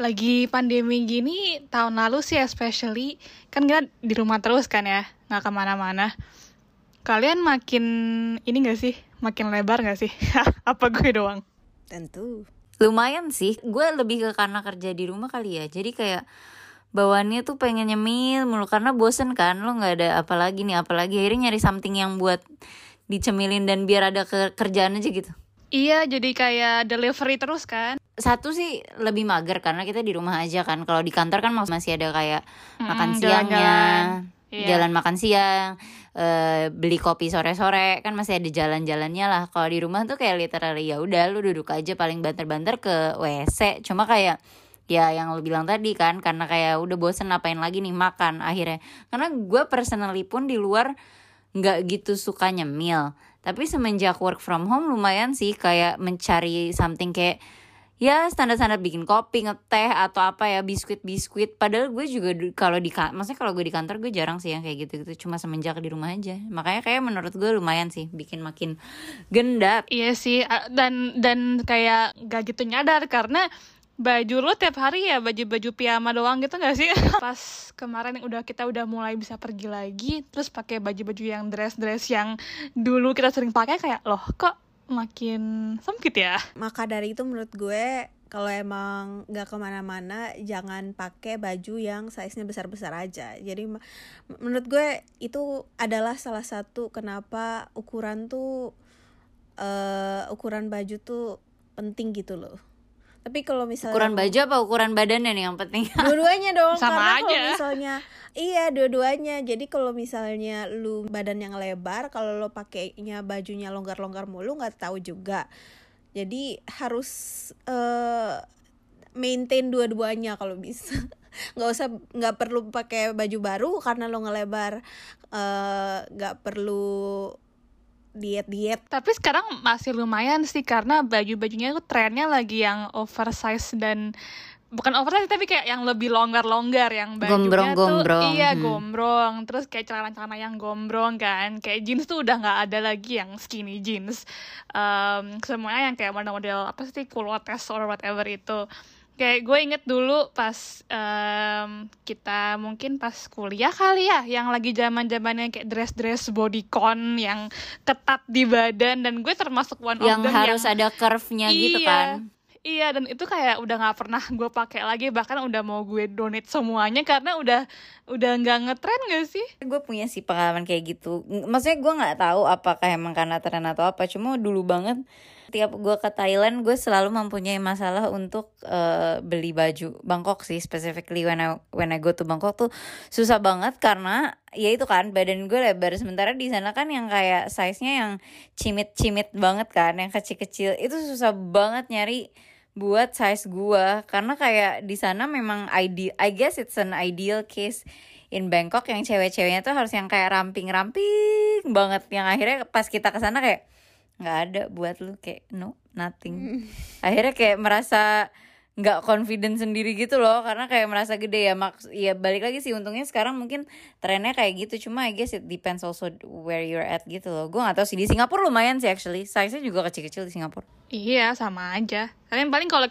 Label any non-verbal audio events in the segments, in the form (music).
lagi pandemi gini tahun lalu sih especially kan kita di rumah terus kan ya nggak ke mana-mana. Kalian makin ini gak sih? Makin lebar gak sih? (laughs) Apa gue doang? Tentu. Lumayan sih. Gue lebih ke karena kerja di rumah kali ya. Jadi kayak bawaannya tuh pengen nyemil mulu karena bosen kan. Lo nggak ada apa lagi nih. Apalagi akhirnya nyari something yang buat dicemilin dan biar ada ke kerjaan aja gitu. Iya jadi kayak delivery terus kan satu sih lebih mager karena kita di rumah aja kan. Kalau di kantor kan masih ada kayak Mm-mm, makan siangnya Iya. jalan makan siang eh, beli kopi sore sore kan masih ada jalan-jalannya lah. Kalau di rumah tuh kayak literally ya udah lu duduk aja paling banter-banter ke wc cuma kayak ya yang lu bilang tadi kan karena kayak udah bosen ngapain lagi nih makan akhirnya. Karena gue personally pun di luar nggak gitu suka nyemil. Tapi semenjak work from home lumayan sih kayak mencari something kayak ya standar-standar bikin kopi ngeteh atau apa ya biskuit biskuit padahal gue juga kalau di maksudnya kalau gue di kantor gue jarang sih yang kayak gitu gitu cuma semenjak di rumah aja. Makanya kayak menurut gue lumayan sih bikin makin gendap. Iya sih, dan dan kayak gak gitu nyadar. Karena baju lo tiap hari ya baju-baju piyama doang gitu gak sih? (laughs) Pas kemarin udah kita udah mulai bisa pergi lagi, terus pakai baju-baju yang dress-dress yang dulu kita sering pakai kayak loh kok makin sempit ya? maka dari itu menurut gue kalau emang nggak ke mana-mana jangan pakai baju yang size nya besar-besar aja jadi menurut gue itu adalah salah satu kenapa ukuran tuh eh ukuran baju tuh penting gitu loh tapi kalau misalnya ukuran baju apa ukuran badannya nih yang penting? (laughs) Dua-duanya dong Sama karena kalau aja. misalnya iya dua-duanya. Jadi kalau misalnya lu badan yang lebar kalau lo pakainya bajunya longgar-longgar mulu nggak tahu juga. Jadi harus eh maintain dua-duanya kalau bisa. (laughs) Nggak usah nggak perlu pakai baju baru karena lo ngelebar eh, nggak perlu diet diet Tapi sekarang masih lumayan sih karena baju-bajunya tuh trennya lagi yang oversize dan bukan oversize tapi kayak yang lebih longgar-longgar yang bajunya Gombrong-gombrong. tuh iya Hmm. gombrong. Terus kayak celana-celana yang gombrong kan. Kayak jeans tuh udah nggak ada lagi yang skinny jeans. Em, semuanya yang kayak model-model apa sih culottes or whatever itu kayak gue inget dulu pas em, kita mungkin pas kuliah kali ya yang lagi zaman zamannya kayak dress dress bodycon yang ketat di badan dan gue termasuk one yang of them harus yang ada curve-nya gitu Iya. kan Iya dan itu kayak udah nggak pernah gue pakai lagi bahkan udah mau gue donate semuanya karena udah udah nggak ngetren gak sih? gue punya sih pengalaman kayak gitu maksudnya gue nggak tahu apakah emang karena tren atau apa cuma dulu banget tiap gue ke Thailand gue selalu mempunyai masalah untuk eh, beli baju Bangkok sih specifically when I when I go to Bangkok tuh susah banget karena ya itu kan badan gue lebar sementara di sana kan yang kayak size nya yang cimit-cimit banget kan yang kecil-kecil itu susah banget nyari buat size gua. Karena kayak di sana memang ideal I guess it's an ideal case in Bangkok yang cewek-ceweknya tuh harus yang kayak ramping-ramping banget. Yang akhirnya pas kita ke sana kayak nggak ada buat lu. Kayak no nothing. Akhirnya kayak merasa nggak confident sendiri gitu loh karena kayak merasa gede ya maks ya balik lagi sih untungnya sekarang mungkin trennya kayak gitu cuma I guess it depends also where you're at gitu loh gue nggak tahu sih di Singapura lumayan sih actually size nya juga kecil-kecil di Singapura Iya sama aja. Kalian paling kalau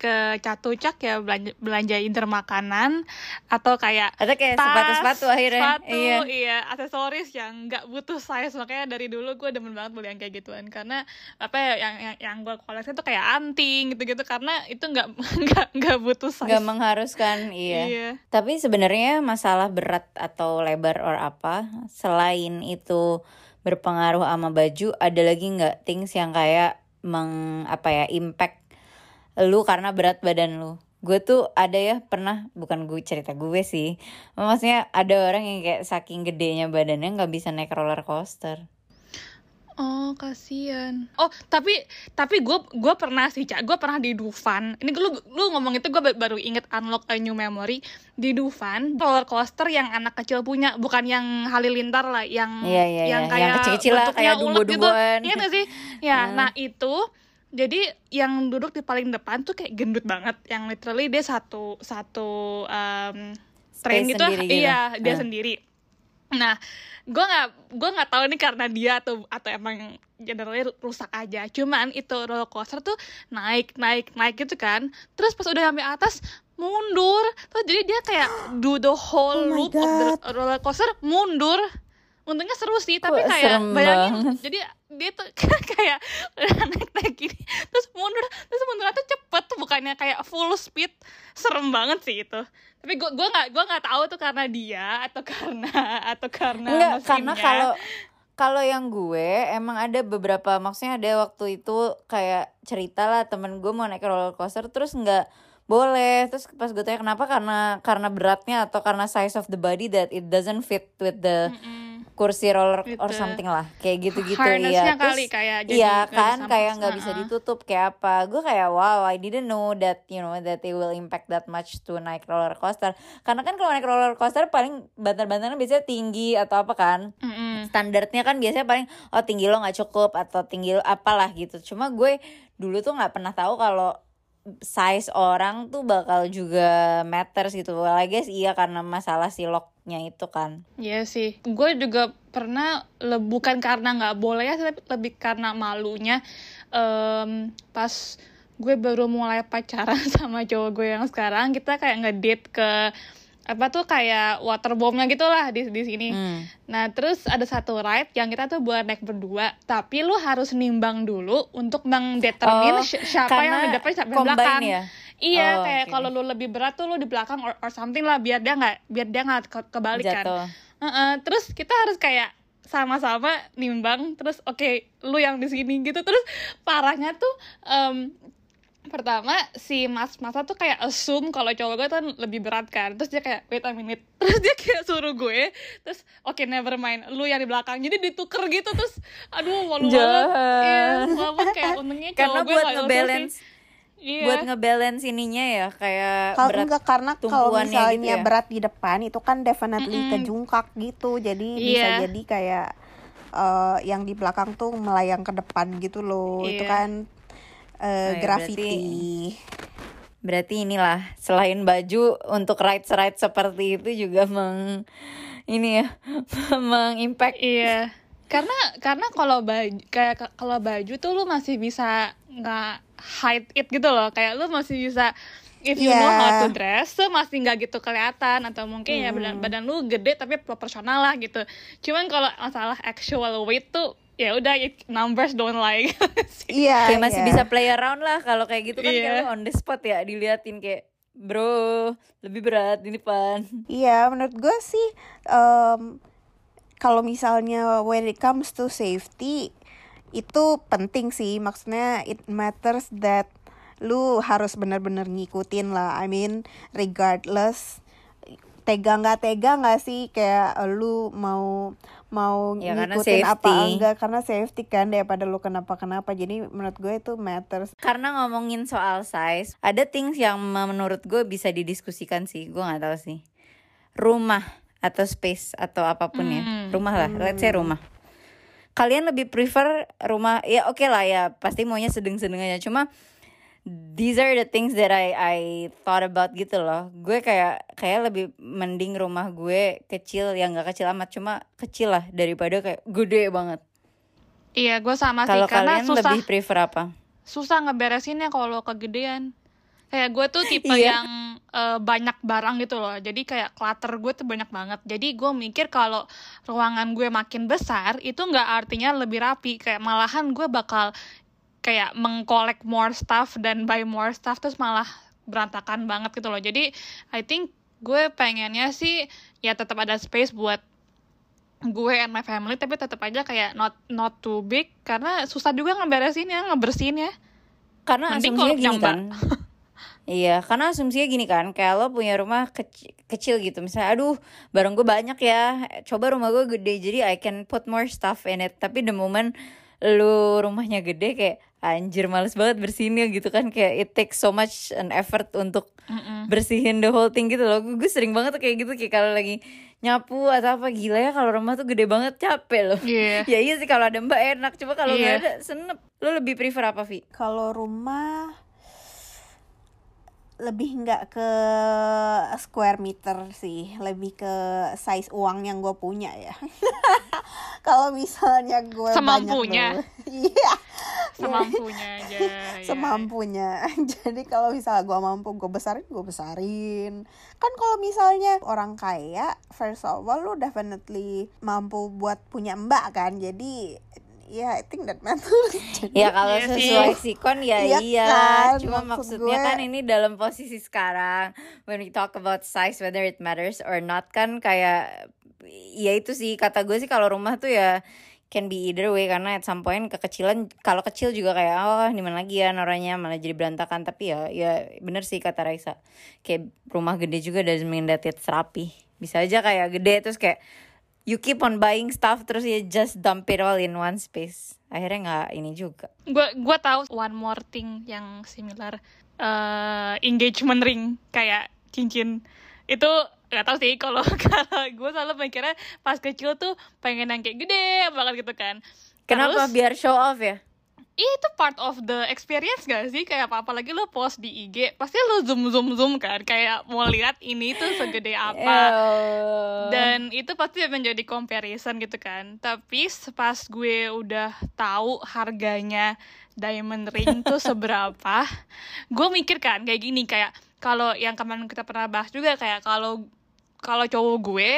ke Catucak ya belanja belanja inter makanan atau kayak atau kayak sepatu-sepatu akhirnya. sepatu, iya. iya aksesoris yang nggak butuh size. Makanya dari dulu gue demen banget beli yang kayak gituan. Karena apa ya yang yang, yang gue koleksi tuh kayak anting gitu-gitu. Karena itu nggak (laughs) nggak nggak butuh size. Nggak mengharuskan iya. Iya. Tapi sebenarnya masalah berat atau lebar or apa selain itu berpengaruh sama baju ada lagi nggak things yang kayak meng apa ya impact lu karena berat badan lu. Gue tuh ada ya pernah bukan gue cerita gue sih. Maksudnya ada orang yang kayak saking gedenya badannya nggak bisa naik roller coaster. Oh kasihan. Oh tapi tapi gue gue pernah sih cak gue pernah di Dufan. Ini lu lu ngomong itu gue baru inget unlock a new memory di Dufan roller coaster yang anak kecil punya bukan yang halilintar lah yang Iya, iya, yang iya. kayak Yang kecil-kecil lah, bentuknya kayak dumbo-dumboan. gitu. Iya nggak sih? Ya (laughs) Hmm. nah itu jadi yang duduk di paling depan tuh kayak gendut banget yang literally dia satu satu um, train gitu, gitu. iya dia Hmm. sendiri Nah, gue nggak gue nggak tahu ini karena dia atau atau emang generally rusak aja. Cuman itu roller coaster tuh naik naik naik gitu kan. Terus pas udah sampai atas mundur. Terus jadi dia kayak do the whole (gasps) Oh loop of the roller coaster mundur. Untungnya seru sih, tapi Kok kayak bayangin banget. jadi dia tuh (laughs) kayak udah naik naik gini terus mundur terus mundurnya tuh cepet bukannya kayak full speed. Serem banget sih itu. Tapi gue gue nggak gue nggak tahu tuh karena dia atau (laughs) karena atau karena Enggak, karena kalau kalau yang gue emang ada beberapa maksudnya ada waktu itu kayak cerita lah temen gue mau naik roller coaster terus nggak boleh. Terus pas gue tanya kenapa? Karena karena beratnya atau karena size of the body that it doesn't fit with the Mm-mm. Kursi roller or Gitu. something lah kayak gitu-gitu ya terus kali kayak jadi iya kan kayak nggak bisa ditutup kayak apa. Gue kayak wow I didn't know that you know that it will impact that much to naik roller coaster. Karena kan kalau naik roller coaster paling bantal-bantalnya biasanya tinggi atau apa kan. Mm-mm. standarnya kan biasanya paling oh tinggi lo nggak cukup atau tinggi lo apalah gitu. Cuma gue dulu tuh nggak pernah tahu kalau size orang tuh bakal juga matters gitu well I guess iya karena masalah si locknya itu kan Iya sih, gue juga pernah le- bukan karena nggak boleh ya, tapi lebih karena malunya. Em, pas gue baru mulai pacaran (laughs) sama cowok gue yang sekarang, kita kayak ngedate ke apa tuh kayak waterbombnya gitu lah di di sini. Hmm. Nah terus ada satu ride yang kita tuh buat naik berdua, tapi lu harus nimbang dulu untuk mengdetermine Oh, si- siapa yang di depan siapa yang belakang. ya? Iya, Oh, kayak oke. kalau lu lebih berat tuh lu di belakang or, or something lah biar dia nggak biar dia nggak ke, kebalik kan. jatuh Heeh, terus kita harus kayak sama-sama nimbang terus oke lu yang di sini gitu terus parahnya tuh em, pertama si mas masa tuh kayak assume kalau cowok gue tuh lebih berat kan terus dia kayak wait a minute (laughs) terus dia kayak suruh gue terus oke never mind lu yang di belakang jadi dituker gitu terus aduh malu banget Jahat. iya walaupun kayak untungnya (laughs) cowok karena gue buat ngebalance iya buat ngebalance ininya ya kayak Kalau berat enggak karena kalau tumpuannya misalnya gitu ya? berat di depan itu kan definitely Mm-mm. kejungkak gitu. Jadi bisa Iya. jadi kayak eh, yang di belakang tuh melayang ke depan gitu loh. Itu Iya. kan Oh ya, graffiti. berarti inilah selain baju untuk rides rides seperti itu juga meng ini ya (laughs) mengimpact Iya. Karena karena kalau baju kayak kalau baju tuh lu masih bisa nggak hide it gitu loh. Kayak lu masih bisa if you know Iya. how to dress tuh masih nggak gitu kelihatan atau mungkin ya badan Hmm. badan lu gede tapi proporsional lah gitu. Cuman kalau masalah actual weight tuh ya udah numbers don't lie sih. (laughs) Iya. kayak masih iya. bisa play around lah kalau kayak gitu kan Iya. kayak on the spot ya diliatin kayak bro lebih berat di depan Iya, menurut gue sih em, kalau misalnya when it comes to safety itu penting sih. Maksudnya it matters that lu harus benar-benar ngikutin lah. I mean regardless tega nggak tega nggak sih? Kayak lu mau mau Ya, ngikutin apa safety. enggak? Karena safety kan daripada lu kenapa-kenapa. Jadi menurut gue itu matters. karena ngomongin soal size ada things yang menurut gue bisa didiskusikan sih. Gue nggak tahu sih. Rumah atau space atau apa pun ya. Hmm. rumah lah. Let's say rumah. Kalian lebih prefer rumah ya oke lah ya. Pasti maunya sedeng-sedeng aja. Cuma these are the things that I I thought about gitu loh gue kayak kayak lebih mending rumah gue kecil yang nggak kecil amat cuma kecil lah daripada kayak gede banget Iya, gue sama sih kalau karena kalian susah lebih prefer apa susah ngeberesinnya kalau kegedean. Kayak gue tuh tipe Iya. yang eh, banyak barang gitu loh. Jadi kayak clutter gue tuh banyak banget. Jadi gue mikir kalau ruangan gue makin besar itu nggak artinya lebih rapi. Kayak malahan gue bakal kayak mengkolek more stuff dan buy more stuff terus malah berantakan banget gitu loh. Jadi I think gue pengennya sih ya tetap ada space buat gue and my family tapi tetap aja kayak not not too big karena susah juga ngeberesin ya ngebersihin ya karena Mending asumsinya gini nyamba. kan (laughs) iya karena asumsinya gini kan kayak lo punya rumah kecil, kecil gitu misalnya aduh barang gue banyak ya coba rumah gue gede jadi I can put more stuff in it tapi the moment lu rumahnya gede kayak anjir males banget bersihinnya gitu kan kayak it takes so much an effort untuk Mm-mm. bersihin the whole thing gitu loh gue sering banget tuh kayak gitu kayak kalau lagi nyapu atau apa gila ya kalau rumah tuh gede banget capek loh Iya. (laughs) ya iya sih kalau ada mbak enak coba kalau nggak Iya. ada senep lo lebih prefer apa Vi? Kalau rumah lebih nggak ke square meter sih lebih ke size uang yang gue punya ya (laughs) kalau misalnya gue Semampunya. duit (laughs) iya semampunya aja (laughs) ya. semampunya (laughs) jadi kalau misalnya gue mampu gue besarin gue besarin kan kalau misalnya orang kaya first of all lu definitely mampu buat punya mbak kan jadi ya I think that matters (laughs) Ya kalau Iya sih. sesuai sikon ya Iya iya. kan, Cuma maksud maksudnya gue- kan ini dalam posisi sekarang when we talk about size whether it matters or not kan kayak ya itu sih kata gue sih kalau rumah tuh ya can be either way karena at some point kekecilan kalau kecil juga kayak oh mana lagi ya naruhnya malah jadi berantakan. Tapi ya ya bener sih kata Raisa. Kayak rumah gede juga doesn't mean that rapi. Bisa aja kayak gede terus kayak you keep on buying stuff terus ya just dump it all in one space. Akhirnya nggak ini juga. Gue gue tahu one more thing yang similar eh, engagement ring kayak cincin. Itu nggak tahu sih kalau (laughs) kalau gue selalu mikirnya pas kecil tuh pengen yang kayak gede banget gitu kan. Kenapa? Terus, biar show off ya? Itu part of the experience gak sih? Kayak apa apalagi lo post di IG pasti lo zoom zoom zoom kan? Kayak mau lihat ini tuh segede apa. Dan itu pasti menjadi comparison gitu kan. Tapi pas gue udah tahu harganya diamond ring tuh (laughs) seberapa gue mikir kan kayak gini kayak kalau yang kemarin kita pernah bahas juga kayak kalau kalau cowok gue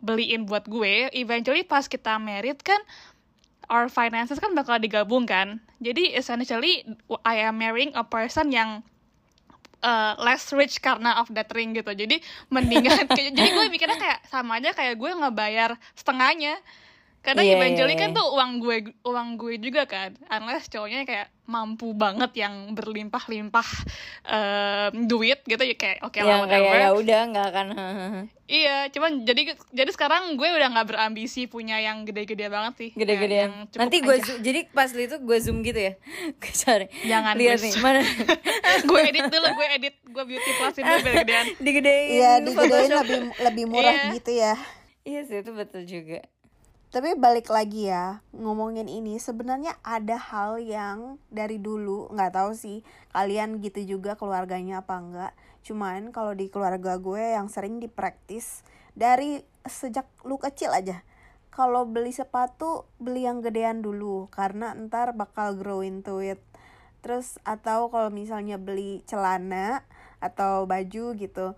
beliin buat gue eventually pas kita married kan our finances kan bakal digabung kan. Jadi essentially I am marrying a person yang uh, less rich karena of that ring gitu. Jadi mendingan (laughs) kayak- jadi gue mikirnya kayak sama aja kayak gue ngebayar setengahnya karena Iya, eventually iya, kan iya. tuh uang gue uang gue juga kan unless cowoknya kayak mampu banget yang berlimpah-limpah em, duit gitu ya kayak oke lah yang kayak whatever ya udah nggak akan iya cuman jadi jadi sekarang gue udah nggak berambisi punya yang gede-gede banget sih Kayak yang cukup Nanti gue aja. jadi pas itu gue zoom gitu ya. (laughs) Gue cari. Jangan, lihat nih mana (laughs) gue edit dulu gue edit gue beauty plusin dulu biar gedean (laughs) digedein. Iya digedein lebih lebih murah Iya. gitu ya Iya sih itu betul juga. Tapi balik lagi ya ngomongin ini sebenarnya ada hal yang dari dulu nggak tahu sih kalian gitu juga keluarganya apa enggak. Cuman kalau di keluarga gue yang sering dipraktis dari sejak lu kecil aja. Kalau beli sepatu beli yang gedean dulu karena ntar bakal grow into it. Terus atau kalau misalnya beli celana atau baju gitu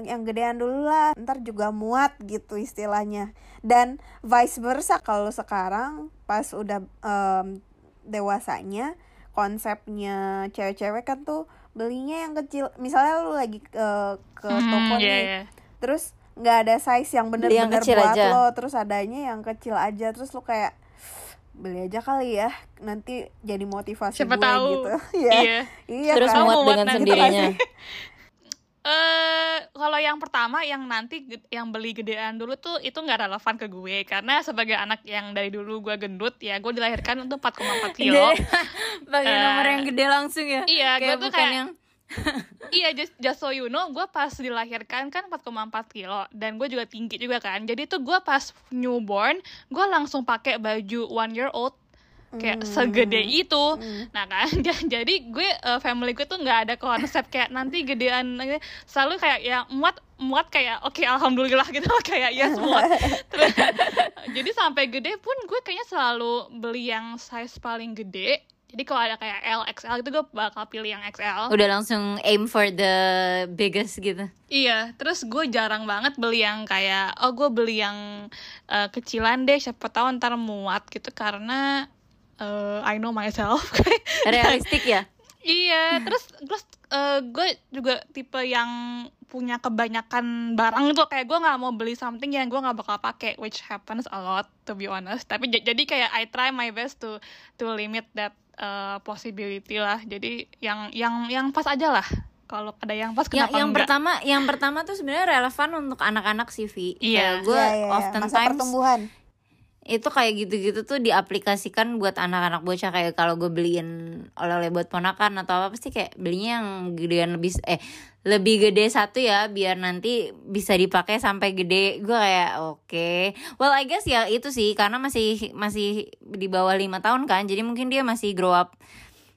yang gedean dulu lah ntar juga muat gitu istilahnya dan vice versa kalau sekarang pas udah em, dewasanya konsepnya cewek-cewek kan tuh belinya yang kecil misalnya lu lagi ke ke Hmm, toko iya, nih iya. terus nggak ada size yang bener-bener buat aja. lo terus adanya yang kecil aja terus lu kayak beli aja kali ya nanti jadi motivasi Siapa gue tahu. gitu (laughs) ya Iya. iya Terus kan? muat dengan sendirinya. Eh, kalau yang pertama yang nanti yang beli gedean dulu tuh itu nggak relevan ke gue karena sebagai anak yang dari dulu gue gendut ya gue dilahirkan untuk 4,4 kilo. (laughs) Jadi, Pakai Eh, nomor yang gede langsung ya. iya, gue tuh kayak- yang (laughs) iya just, just so you know gue pas dilahirkan kan 4,4 kilo dan gue juga tinggi juga kan jadi tuh gue pas newborn gue langsung pakai baju one year old kayak Hmm. segede itu Hmm. nah kan (laughs) jadi gue eh, family gue tuh nggak ada konsep kayak nanti gedean eh, selalu kayak ya muat muat kayak oke alhamdulillah (laughs) gitu kayak yes muat Terus, (laughs) jadi sampai gede pun gue kayaknya selalu beli yang size paling gede jadi kalau ada kayak L XL gitu gue bakal pilih yang XL udah langsung aim for the biggest gitu. Iya, terus gue jarang banget beli yang kayak oh gue beli yang eh, kecilan deh, siapa tahu ntar muat gitu karena eh, I know myself. (laughs) Realistik ya. iya, terus terus eh, gue juga tipe yang punya kebanyakan barang itu kayak gue nggak mau beli something yang gue nggak bakal pakai, which happens a lot to be honest. Tapi jadi kayak I try my best to to limit that eh, possibility lah. Jadi yang yang yang pas aja lah. Kalau ada yang pas Yang kenapa yang enggak? pertama, yang pertama tuh sebenarnya relevan untuk anak-anak sih, Vi. Iya. Gue Iya, iya, iya. often masa times pertumbuhan itu kayak gitu-gitu tuh diaplikasikan buat anak-anak bocah. Kayak kalau gue beliin oleh-oleh buat ponakan atau apa pasti kayak belinya yang gedean lebih eh lebih gede satu ya biar nanti bisa dipakai sampai gede. Gue kayak oke. Well I guess ya itu sih karena masih masih di bawah lima tahun kan jadi mungkin dia masih grow up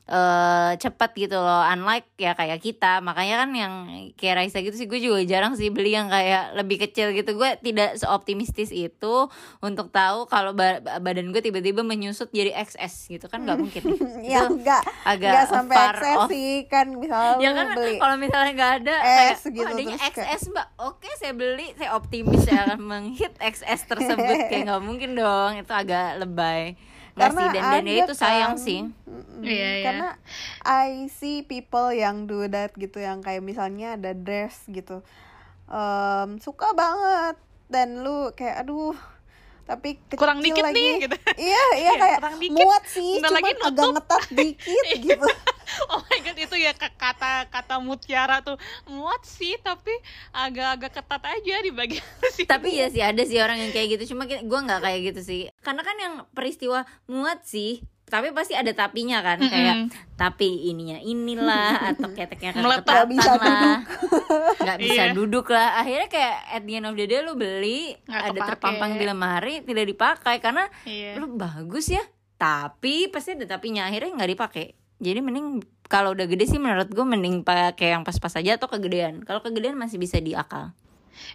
eh cepat gitu loh unlike ya kayak kita. Makanya kan yang kayak Raisa gitu sih gue juga jarang sih beli yang kayak lebih kecil gitu. Gue tidak seoptimistis itu untuk tahu kalau ba- badan gue tiba-tiba menyusut jadi XS gitu. Kan nggak mungkin. (laughs) Ya enggak agak enggak sampai off. sih kan misalnya ya kan beli kalau misalnya nggak ada S kayak gitu, "Oh, adanya terus kayak- XS mbak. Oke saya beli saya optimis saya akan menghit XS tersebut. (laughs) Kayak nggak mungkin dong itu agak lebay karena sih dan dan ada itu sayang kan. sih Mm-mm. Iya, iya. karena I see people yang do that gitu yang kayak misalnya ada dress gitu Em, suka banget dan lu kayak aduh tapi kecil Kurang dikit lagi. nih, gitu. iya iya Kayak kayak kurang dikit, muat sih bentar cuma lagi agak nutup. ngetat dikit (laughs) gitu. (laughs) Oh my god itu ya kata kata mutiara tuh. Muat sih tapi agak-agak ketat aja di bagian (laughs) sini. Tapi ya sih ada sih orang yang kayak gitu. Cuma gue nggak kayak gitu sih. Karena kan yang peristiwa muat sih tapi pasti ada tapinya kan kayak tapi ininya inilah (laughs) atau keteknya Meletak. bisa lah. (laughs) nggak bisa Iya. duduk lah. Akhirnya kayak at the end of the day lu beli Nggak ada kepake. terpampang di lemari tidak dipakai. Karena iya. lu bagus ya tapi pasti ada tapinya. Akhirnya nggak dipakai. Jadi mending kalau udah gede sih menurut gue mending pakai yang pas-pas aja atau kegedean. Kalau kegedean masih bisa diakal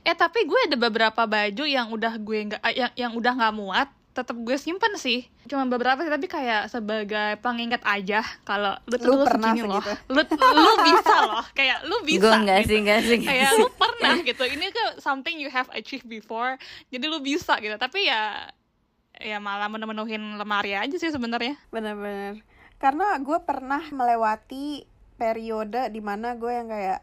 eh tapi gue ada beberapa baju yang udah gue nggak eh, yang yang udah nggak muat tetap gue simpen sih. Cuma beberapa sih tapi kayak sebagai pengingat aja kalau lu tuh Lu pernah segini loh. lu lu bisa loh. Kayak lu bisa gue enggak gitu. sih enggak sih kayak sih. lu pernah gitu. Ini kan something you have achieved before jadi lu bisa gitu. Tapi ya ya malah menemenuhin lemari aja sih sebenarnya. Bener-bener. Karena gue pernah melewati periode di mana gue yang kayak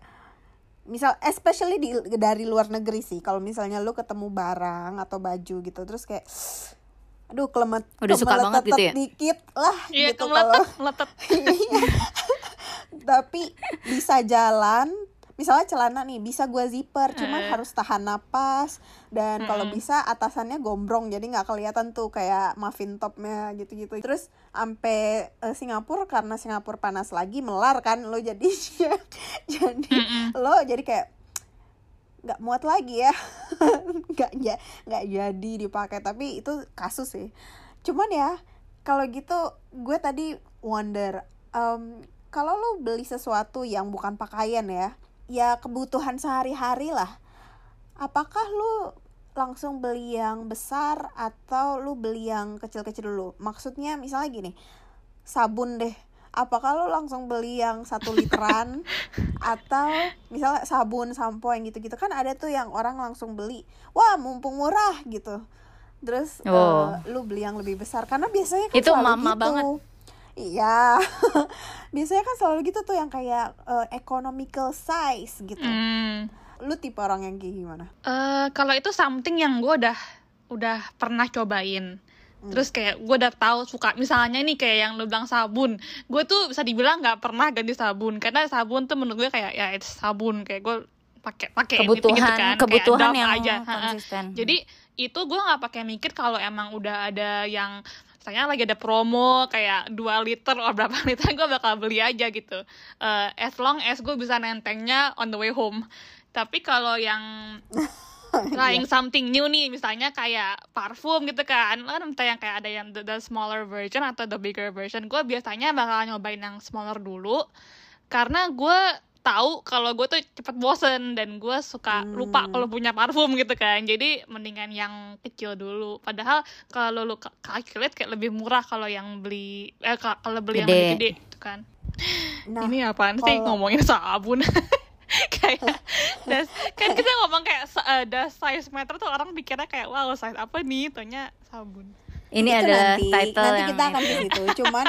misal especially di dari luar negeri sih. Kalau misalnya lu ketemu barang atau baju gitu terus kayak aduh kelemet Udah suka banget gitu ya? dikit lah iya gitu kemeletet kalau meletet (laughs) tapi bisa jalan misalnya celana nih bisa gue zipper cuman Eh. harus tahan napas dan kalau Mm-mm. bisa atasannya gombrong jadi nggak kelihatan tuh kayak muffin topnya gitu-gitu terus sampai eh, Singapura karena Singapura panas lagi melar kan lo jadi (laughs) jadi Mm-mm. lo jadi kayak nggak muat lagi ya. (laughs) Nggak ja- nggak jadi dipakai tapi itu kasus sih. Cuman ya kalau gitu gue tadi wonder em, kalau lo beli sesuatu yang bukan pakaian ya ya kebutuhan sehari-hari lah. Apakah lu langsung beli yang besar atau lu beli yang kecil-kecil dulu? Maksudnya misalnya gini sabun deh apakah lu langsung beli yang satu literan (laughs) atau misalnya sabun sampo yang gitu-gitu kan ada tuh yang orang langsung beli wah mumpung murah gitu terus Oh. eh, lu beli yang lebih besar karena biasanya kan Itu mama gitu. banget. iya (laughs) biasanya kan selalu gitu tuh yang kayak eh, economical size gitu Hmm. lu tipe orang yang kayak gimana Eh, kalau itu something yang gue udah udah pernah cobain terus kayak gue udah tahu suka misalnya nih kayak yang lu bilang sabun. Gue tuh bisa dibilang nggak pernah ganti sabun karena sabun tuh menurut gue kayak ya it's sabun. Kayak gue pakai pakai kebutuhan gitu-gitu kan, kayak kebutuhan Dove yang aja. Konsisten. Jadi itu gue nggak pakai mikir kalau emang udah ada yang misalnya lagi ada promo kayak 2 liter atau berapa (laughs) liter gue bakal beli aja gitu. Eh, as long as gue bisa nentengnya on the way home. Tapi kalau yang (laughs) (laughs) trying something new nih misalnya kayak parfum gitu kan. Kan entah yang kayak ada yang the, the smaller version atau the bigger version. Gue biasanya bakal nyobain yang smaller dulu. Karena gue tahu kalau gue tuh cepet bosen dan gue suka lupa Hmm. kalau punya parfum gitu kan. Jadi mendingan yang kecil dulu. Padahal kalau lu calculate kayak lebih murah kalau yang beli eh ka- kalau beli yang Gede. lebih gede gitu kan. Nah ini apaan sih kalau- ngomongin sabun? (laughs) Kayak (laughs) das, kan kita ngomong eh, das size meter tuh orang pikirnya kayak wow size apa nih? Tanya sabun. Ini itu adalah nanti, title nanti yang kita akan ke situ. (laughs) Cuman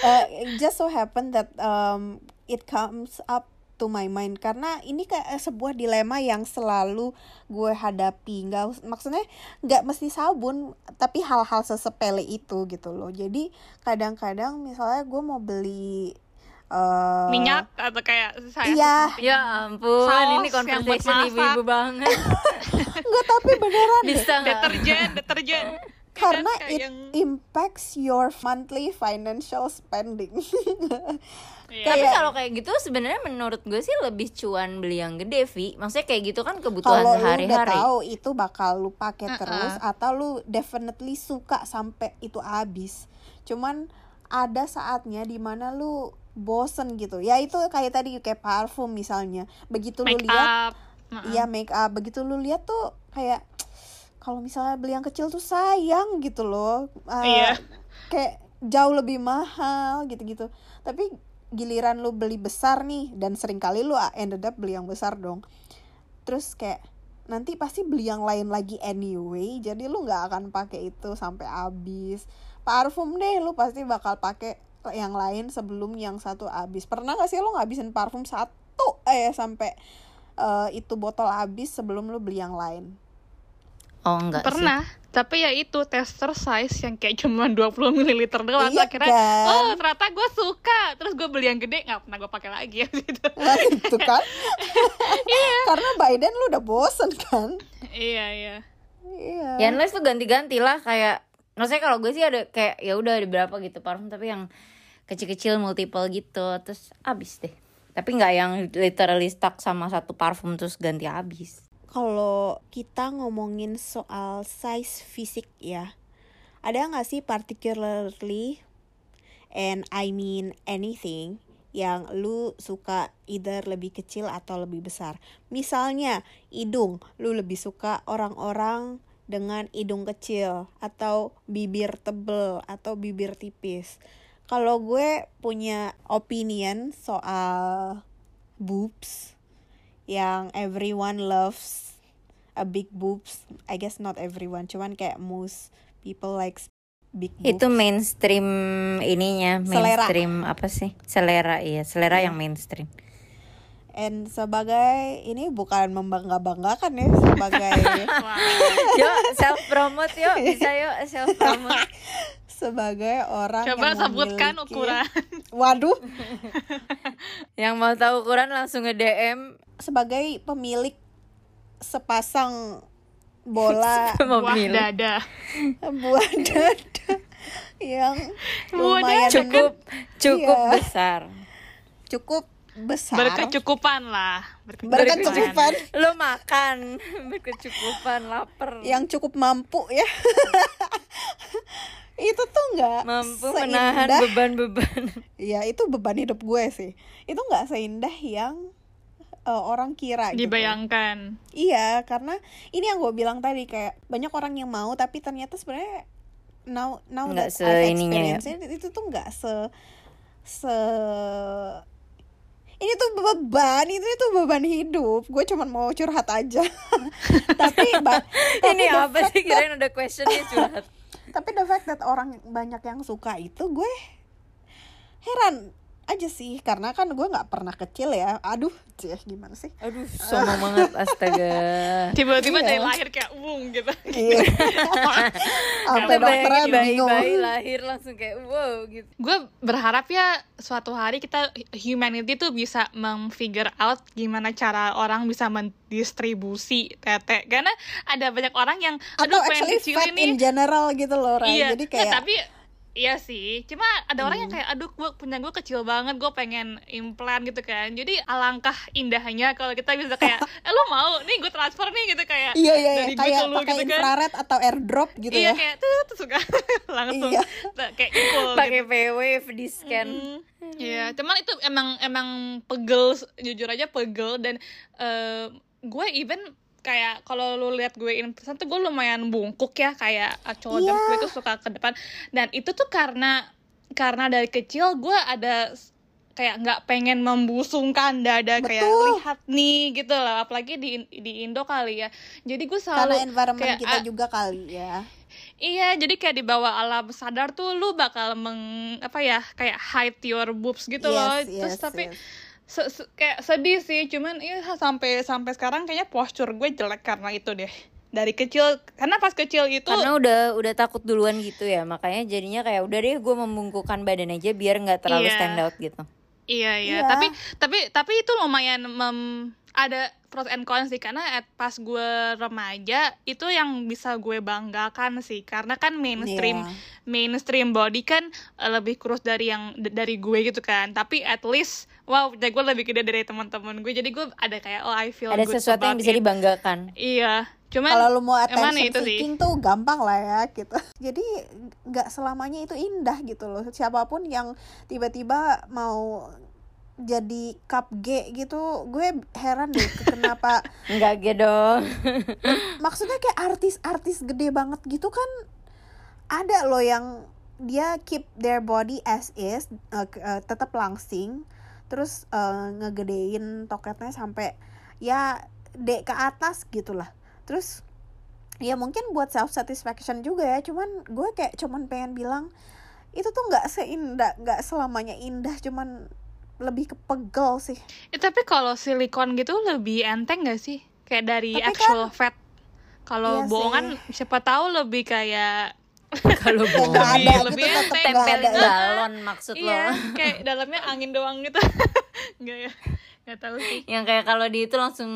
uh, it just so happen that um, it comes up to my mind. Karena ini kayak sebuah dilema yang selalu gue hadapi. Nggak maksudnya nggak mesti sabun tapi hal-hal sesepele itu gitu loh. Jadi kadang-kadang misalnya gue mau beli uh, minyak atau kayak saya iya. Ya ampun Saus ini yang buat conversation ibu-ibu banget. (laughs) Nggak tapi beneran. Deh bisa nggak? Deterjen deterjen. (laughs) Karena kayak it yang impacts your monthly financial spending. (laughs) Iya. tapi kalau kayak gitu sebenarnya menurut gue sih lebih cuan beli yang gede Vi. Maksudnya kayak gitu kan kebutuhan kalau lu udah sehari-hari. tahu itu bakal lu pakai Uh-uh. terus atau lu definitely suka sampai itu habis. Cuman ada saatnya di mana lu bosen gitu. Ya itu kayak tadi kayak parfum misalnya. Begitu lu make lihat up Heeh. Iya make up. Begitu lu lihat tuh kayak kalau misalnya beli yang kecil tuh sayang gitu loh. Eh, Iya. kayak jauh lebih mahal gitu-gitu. Tapi giliran lu beli besar nih dan sering kali lu ended up beli yang besar dong. Terus kayak nanti pasti beli yang lain lagi anyway. Jadi lu nggak akan pakai itu sampai habis. Parfum deh lu pasti bakal pakai yang lain sebelum yang satu habis. Pernah gak sih lu ngabisin parfum satu eh sampai eh, itu botol habis sebelum lu beli yang lain? Oh enggak pernah tapi ya itu tester size yang kayak cuma 20 ml doang. Iya akhirnya kan? oh ternyata gue suka. Terus gue beli yang gede nggak pernah gue pakai lagi. Ya (laughs) gitu. Nah, itu kan? (laughs) Karena Biden lu udah bosen kan? Iya iya. Iya. Sih. Ya unless tuh ganti-ganti lah kayak maksudnya kalau gue sih ada kayak ya udah ada berapa gitu parfum tapi yang kecil-kecil multiple gitu terus habis deh. Tapi nggak yang literally stuck sama satu parfum terus ganti habis. kalau kita ngomongin soal size fisik ya ada nggak sih particularly and I mean anything yang lu suka either lebih kecil atau lebih besar misalnya hidung lu lebih suka orang-orang dengan hidung kecil atau bibir tebel atau bibir tipis kalau gue punya opinion soal boobs yang everyone loves a big boobs. I guess not everyone, cuman kayak most people likes big boobs. Itu mainstream ininya, Selera. mainstream apa sih? Selera iya, selera yang mainstream. And sebagai ini bukan membangga-banggakan ya sebagai (laughs) Wah. yuk self promote yuk, (laughs) bisa yuk self promote. (laughs) sebagai orang coba yang sebutkan memiliki- ukuran Waduh, yang mau tahu ukuran langsung nge DM sebagai pemilik sepasang bola buah dada buah dada yang lumayan. Cukup cukup Iya. besar. cukup besar. Berkecukupan lah. Berkecukupan. Lo makan. (laughs) Berkecukupan lapar. yang cukup mampu ya. (laughs) Itu tuh nggak mampu seindah- menahan beban-beban. (laughs) ya itu beban hidup gue sih. Itu nggak seindah yang eh, orang kira gitu. dibayangkan. Iya karena ini yang gue bilang tadi kayak banyak orang yang mau tapi ternyata sebenarnya now now Nggak that I've seininya ya. experienced it, itu tuh nggak se se ini tuh beban itu itu beban hidup. Gue cuman mau curhat aja. (laughs) Tapi ba- (laughs) tapi Ini apa sih? Kirain ada questionnya curhat. (laughs) tapi the fact that orang banyak yang suka itu gue heran aja sih karena kan gue nggak pernah kecil ya aduh cih gimana sih Aduh, sombong (laughs) banget astaga. tiba-tiba Iya. dari lahir kayak wung gitu Iya. (laughs) sampai dokternya bingung bayi-bayi lahir langsung kayak wow gitu. gue berharap ya suatu hari kita humanity tuh bisa memfigure out gimana cara orang bisa mendistribusi tete karena ada banyak orang yang atau aduh pengen kecil fat ini in general gitu loh Ray. iya jadi kayak tapi Iya sih, cuma ada orang Hmm. yang kayak aduh gue punya gue kecil banget, gue pengen implan gitu kan. Jadi alangkah indahnya kalau kita bisa kayak, (laughs) eh lo mau nih gue transfer nih gitu kayak iya iya, iya. dari kayak lu pakai gitu kan. infrared atau airdrop gitu iya ya kayak tuh tuh suka (laughs) langsung Iya. Kayak cool (laughs) Pakai V-Wave di scan. Mm, Iya, cuman itu emang emang pegel jujur aja pegel dan eh, gue even kayak kalau lu lihat gue in person tuh gue lumayan bungkuk ya kayak uh, shoulders Iya. gue tuh suka ke depan dan itu tuh karena karena dari kecil gue ada kayak nggak pengen membusungkan dada kayak Betul. lihat nih gitu loh apalagi di di Indo kali ya jadi gue karena selalu environment kayak, kita ah, juga kali ya Iya, jadi kayak di bawah alam sadar tuh lu bakal meng apa ya kayak hide your boobs gitu loh. Yes, Terus yes, tapi yes. Se- se- kayak sedih sih, cuman iya sampai sampai sekarang kayaknya postur gue jelek karena itu deh. Dari kecil karena pas kecil itu Karena udah udah takut duluan gitu ya, makanya jadinya kayak udah deh gue membungkukkan badan aja biar nggak terlalu Iya. stand out gitu. Iya iya, Iya. tapi tapi tapi itu lumayan mem- ada pros and cons sih karena at pas gue remaja itu yang bisa gue banggakan sih karena kan mainstream Iya. mainstream body kan eh, lebih kurus dari yang dari gue gitu kan tapi at least wow jadi gue lebih gede dari teman-teman gue jadi gue ada kayak oh I feel ada good sesuatu yang bisa it. dibanggakan. Iya cuman kalau lu mau attention itu sih. seeking tuh gampang lah ya gitu. Jadi nggak selamanya itu indah gitu loh. Siapa pun yang tiba-tiba mau jadi cup G gitu gue heran deh kenapa (laughs) enggak gitu dong. (laughs) Maksudnya kayak artis-artis gede banget gitu kan ada loh yang dia keep their body as is uh, uh, tetap langsing terus uh, ngegedein toketnya sampai ya D ke atas gitulah terus ya mungkin buat self satisfaction juga ya cuman gue kayak cuman pengen bilang itu tuh nggak seindah nggak selamanya indah cuman lebih ke pegel sih Ya, tapi kalau silikon gitu lebih enteng gak sih? Kayak dari Tapi kan- actual fat. Kalau Iya bohongan sih. siapa tahu lebih kayak kalau bohong nggak ada lebih gitu enteng. nggak tempelin ada galon maksud iya, lo kayak dalamnya angin doang gitu. (laughs) Enggak ya? Gak tahu sih. yang kayak kalau di itu langsung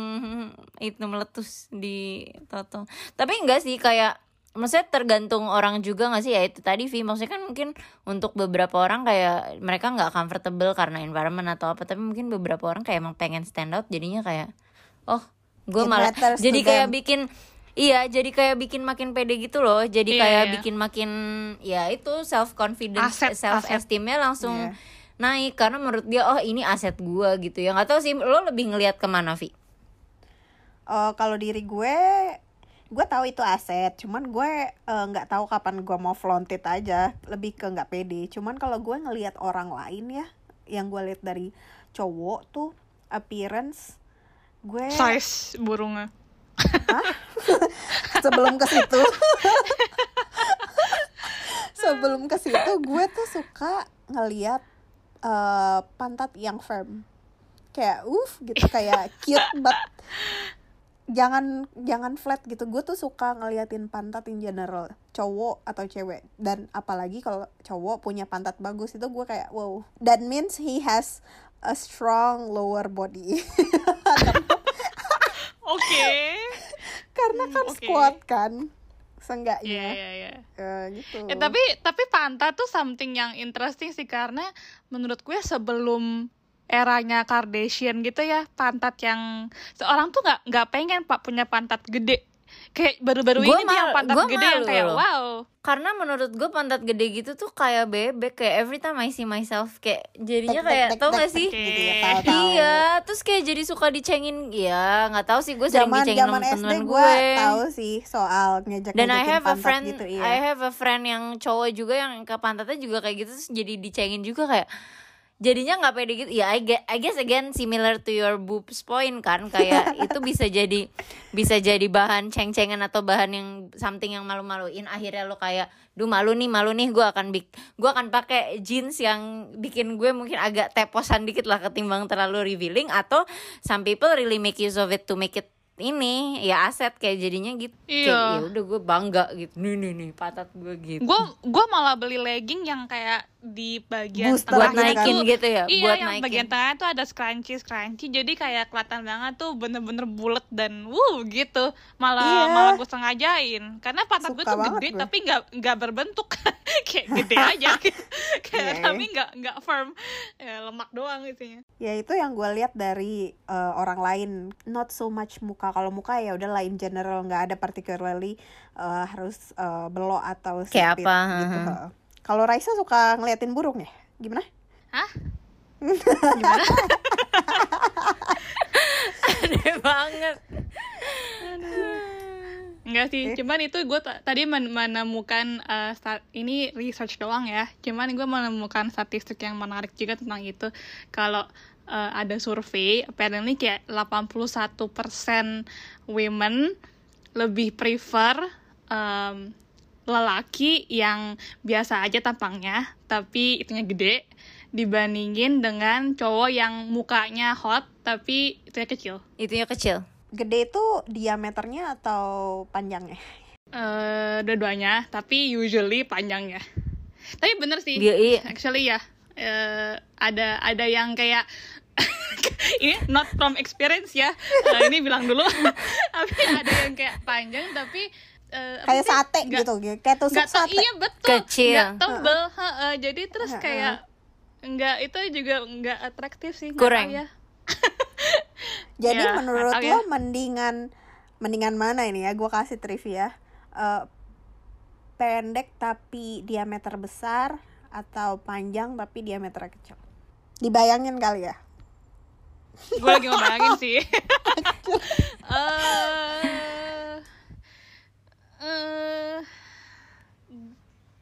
itu meletus di toto tapi enggak sih kayak maksudnya tergantung orang juga nggak sih ya itu tadi Vi maksudnya kan mungkin untuk beberapa orang kayak mereka nggak comfortable karena environment atau apa tapi mungkin beberapa orang kayak emang pengen stand out jadinya kayak oh gue malah jadi kayak them. bikin Iya, jadi kayak bikin makin pede gitu loh. Jadi Iya, kayak iya. bikin makin ya itu self confidence, Aset, self esteemnya langsung Iya. naik karena menurut dia oh ini aset gua gitu ya. Nggak tahu sih lo lebih ngelihat ke mana Vi? Eh, kalau diri gue gue tahu itu aset cuman gue eh, nggak tahu kapan gue mau flaunt it aja lebih ke nggak pede cuman kalau gue ngelihat orang lain ya yang gue lihat dari cowok tuh appearance gue Size burungnya. (laughs) sebelum ke situ. (laughs) Sebelum ke situ gue tuh suka ngelihat eh, pantat yang firm. Kayak uh gitu. Kayak cute but jangan jangan flat gitu. Gue tuh suka ngeliatin pantat in general cowok atau cewek. Dan apalagi kalau cowok punya pantat bagus itu gue kayak wow. That means he has a strong lower body (laughs) Oke. karena kan Hmm, oke. squat kan Iya, seenggaknya iya, iya. Eh, gitu Eh, tapi tapi pantat tuh something yang interesting sih karena menurut gue sebelum eranya Kardashian gitu ya pantat yang seorang tuh nggak nggak pengen pak punya pantat gede kayak baru-baru ini yang mal- pantat gua gede yang kayak loh. wow Karena menurut gue pantat gede gitu tuh kayak bebek kayak every time I see myself kayak jadinya Tek, kayak tek, tau tek, gak sih? gitu ya. Iya, terus kayak jadi suka dicengin ya nggak tahu sih gue sering zaman dicengin zaman sama temen gue gue. tahu sih soal ngejek Dan I have a pantat friend, gitu iya I have a friend yang cowok juga yang ke pantatnya juga kayak gitu terus jadi dicengin juga kayak jadinya nggak pede gitu. Ya I guess, I guess again similar to your boobs point kan kayak (laughs) itu bisa jadi bisa jadi bahan ceng-cengan atau bahan yang something yang malu-maluin. Akhirnya lo kayak duh malu nih malu nih gue akan bik gue akan pakai jeans yang bikin gue mungkin agak teposan dikit lah ketimbang terlalu revealing atau some people really make use of it to make it ini ya aset kayak jadinya gitu. Iya. kayak ya udah gue bangga gitu. Nih nih nih patat gue gitu. Gue gue malah beli legging yang kayak di bagian Booster buat tengahnya naikin tuh- gitu ya iya buat yang naikin. bagian tengah tuh ada scrunchie scrunchie. Jadi kayak kelihatan banget tuh bener-bener bulat dan wuh gitu. Malah Iya. malah gue sengajain. Karena pantat gue tuh gede gue. tapi nggak nggak berbentuk. (laughs) Kayak gede (laughs) aja. (laughs) Kayak Iya. tapi nggak nggak firm. Ya, lemak doang isinya. Ya itu yang gue lihat dari eh, orang lain. Not so much muka. Kalau muka ya udah lain general nggak ada particularly eh, harus eh, belok atau Kayak sipit apa, gitu. Kalau Raisa suka ngeliatin burung ya gimana hah aneh banget Enggak sih, Eh. cuman itu gue tadi men- menemukan uh, sta- ini research doang ya. Cuman gue menemukan statistik yang menarik juga tentang itu. Kalau uh, ada survei, apparently kayak 81% women lebih prefer um, lelaki yang biasa aja tampangnya, tapi itunya gede dibandingin dengan cowok yang mukanya hot tapi itunya kecil. itunya kecil gede itu diameternya atau panjangnya eh dua-duanya, tapi usually panjangnya. Tapi bener sih, Dia- iya. actually ya eh, ada ada yang kayak (laughs) ini not from experience ya, Eh, ini bilang dulu. (laughs) tapi ada yang kayak panjang tapi apa kayak sate Nggak- gitu kayak tusuk sate iya betul Kecil. nggak tebel heeh. jadi terus Heeh. kayak nggak itu juga nggak atraktif sih Kurang. ya (laughs) Jadi Ya, menurut lo ya. mendingan mendingan mana ini ya? Gue kasih trivia. Eh, pendek tapi diameter besar atau panjang tapi diameter kecil. Dibayangin kali ya. gue lagi ngebayangin (laughs) sih (laughs) eh eh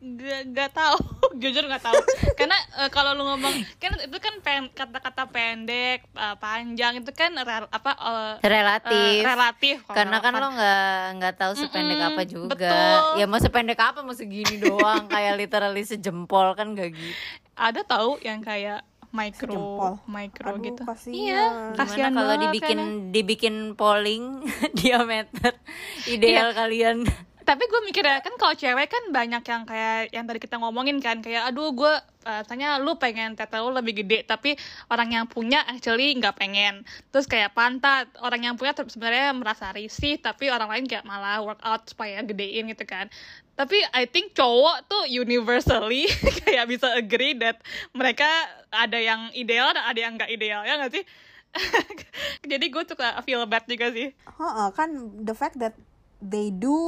gak, gak tahu (laughs) jujur gak tahu karena eh, kalau lu ngomong kan itu kan pen, kata-kata pendek eh, panjang itu kan rel- apa eh, relatif eh, relatif karena kan relevan. lo nggak nggak tahu sependek Mm-mm, apa juga betul. ya mau sependek apa mau segini doang kayak literally sejempol kan gak gitu ada tahu yang kayak micro Sejempol. micro Aduh, gitu kasihan. iya gimana kasihan kalau dibikin kayaknya. dibikin polling (laughs) diameter ideal Iya. kalian tapi gue mikir ya kan kalau cewek kan banyak yang kayak yang tadi kita ngomongin kan kayak aduh gue uh, tanya lu pengen tete lu lebih gede tapi orang yang punya actually nggak pengen. Terus kayak pantat orang yang punya sebenarnya merasa risih tapi orang lain kayak malah workout supaya gedein gitu kan. Tapi I think cowok tuh universally (laughs) kayak bisa agree that mereka ada yang ideal dan ada yang nggak ideal ya nggak sih? (laughs) Jadi gue kayak feel bad juga sih. Heeh, kan the fact that they do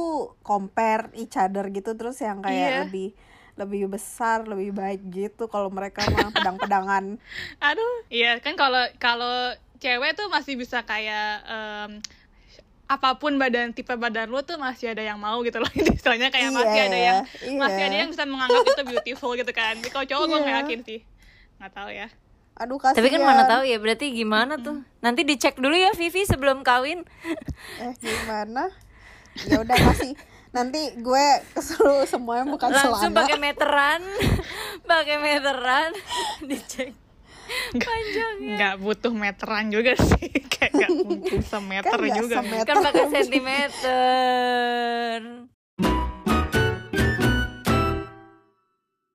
compare each other gitu terus yang kayak Iya. lebih lebih besar lebih baik gitu kalau mereka mah (laughs) pedang-pedangan Aduh, iya kan kalau kalau cewek tuh masih bisa kayak em, apa pun badan tipe badan lu tuh masih ada yang mau gitu loh. (laughs) Istilahnya kayak masih Iya, ada yang iya. masih ada yang bisa menganggap itu beautiful gitu kan. Tapi Kalau cowok gue nggak Iya. yakin sih. Nggak tahu ya. aduh kasihan tapi kan mana tahu ya berarti gimana tuh nanti dicek dulu ya Vivi sebelum kawin eh gimana ya udah masih. Nanti gue kesuruh semuanya bukan langsung celana pakai meteran. (laughs) Pakai meteran. (laughs) Dicek. Panjangnya Nggak butuh meteran juga sih. (laughs) kayak nggak mungkin semeter Kan juga. semeter. kan pakai sentimeter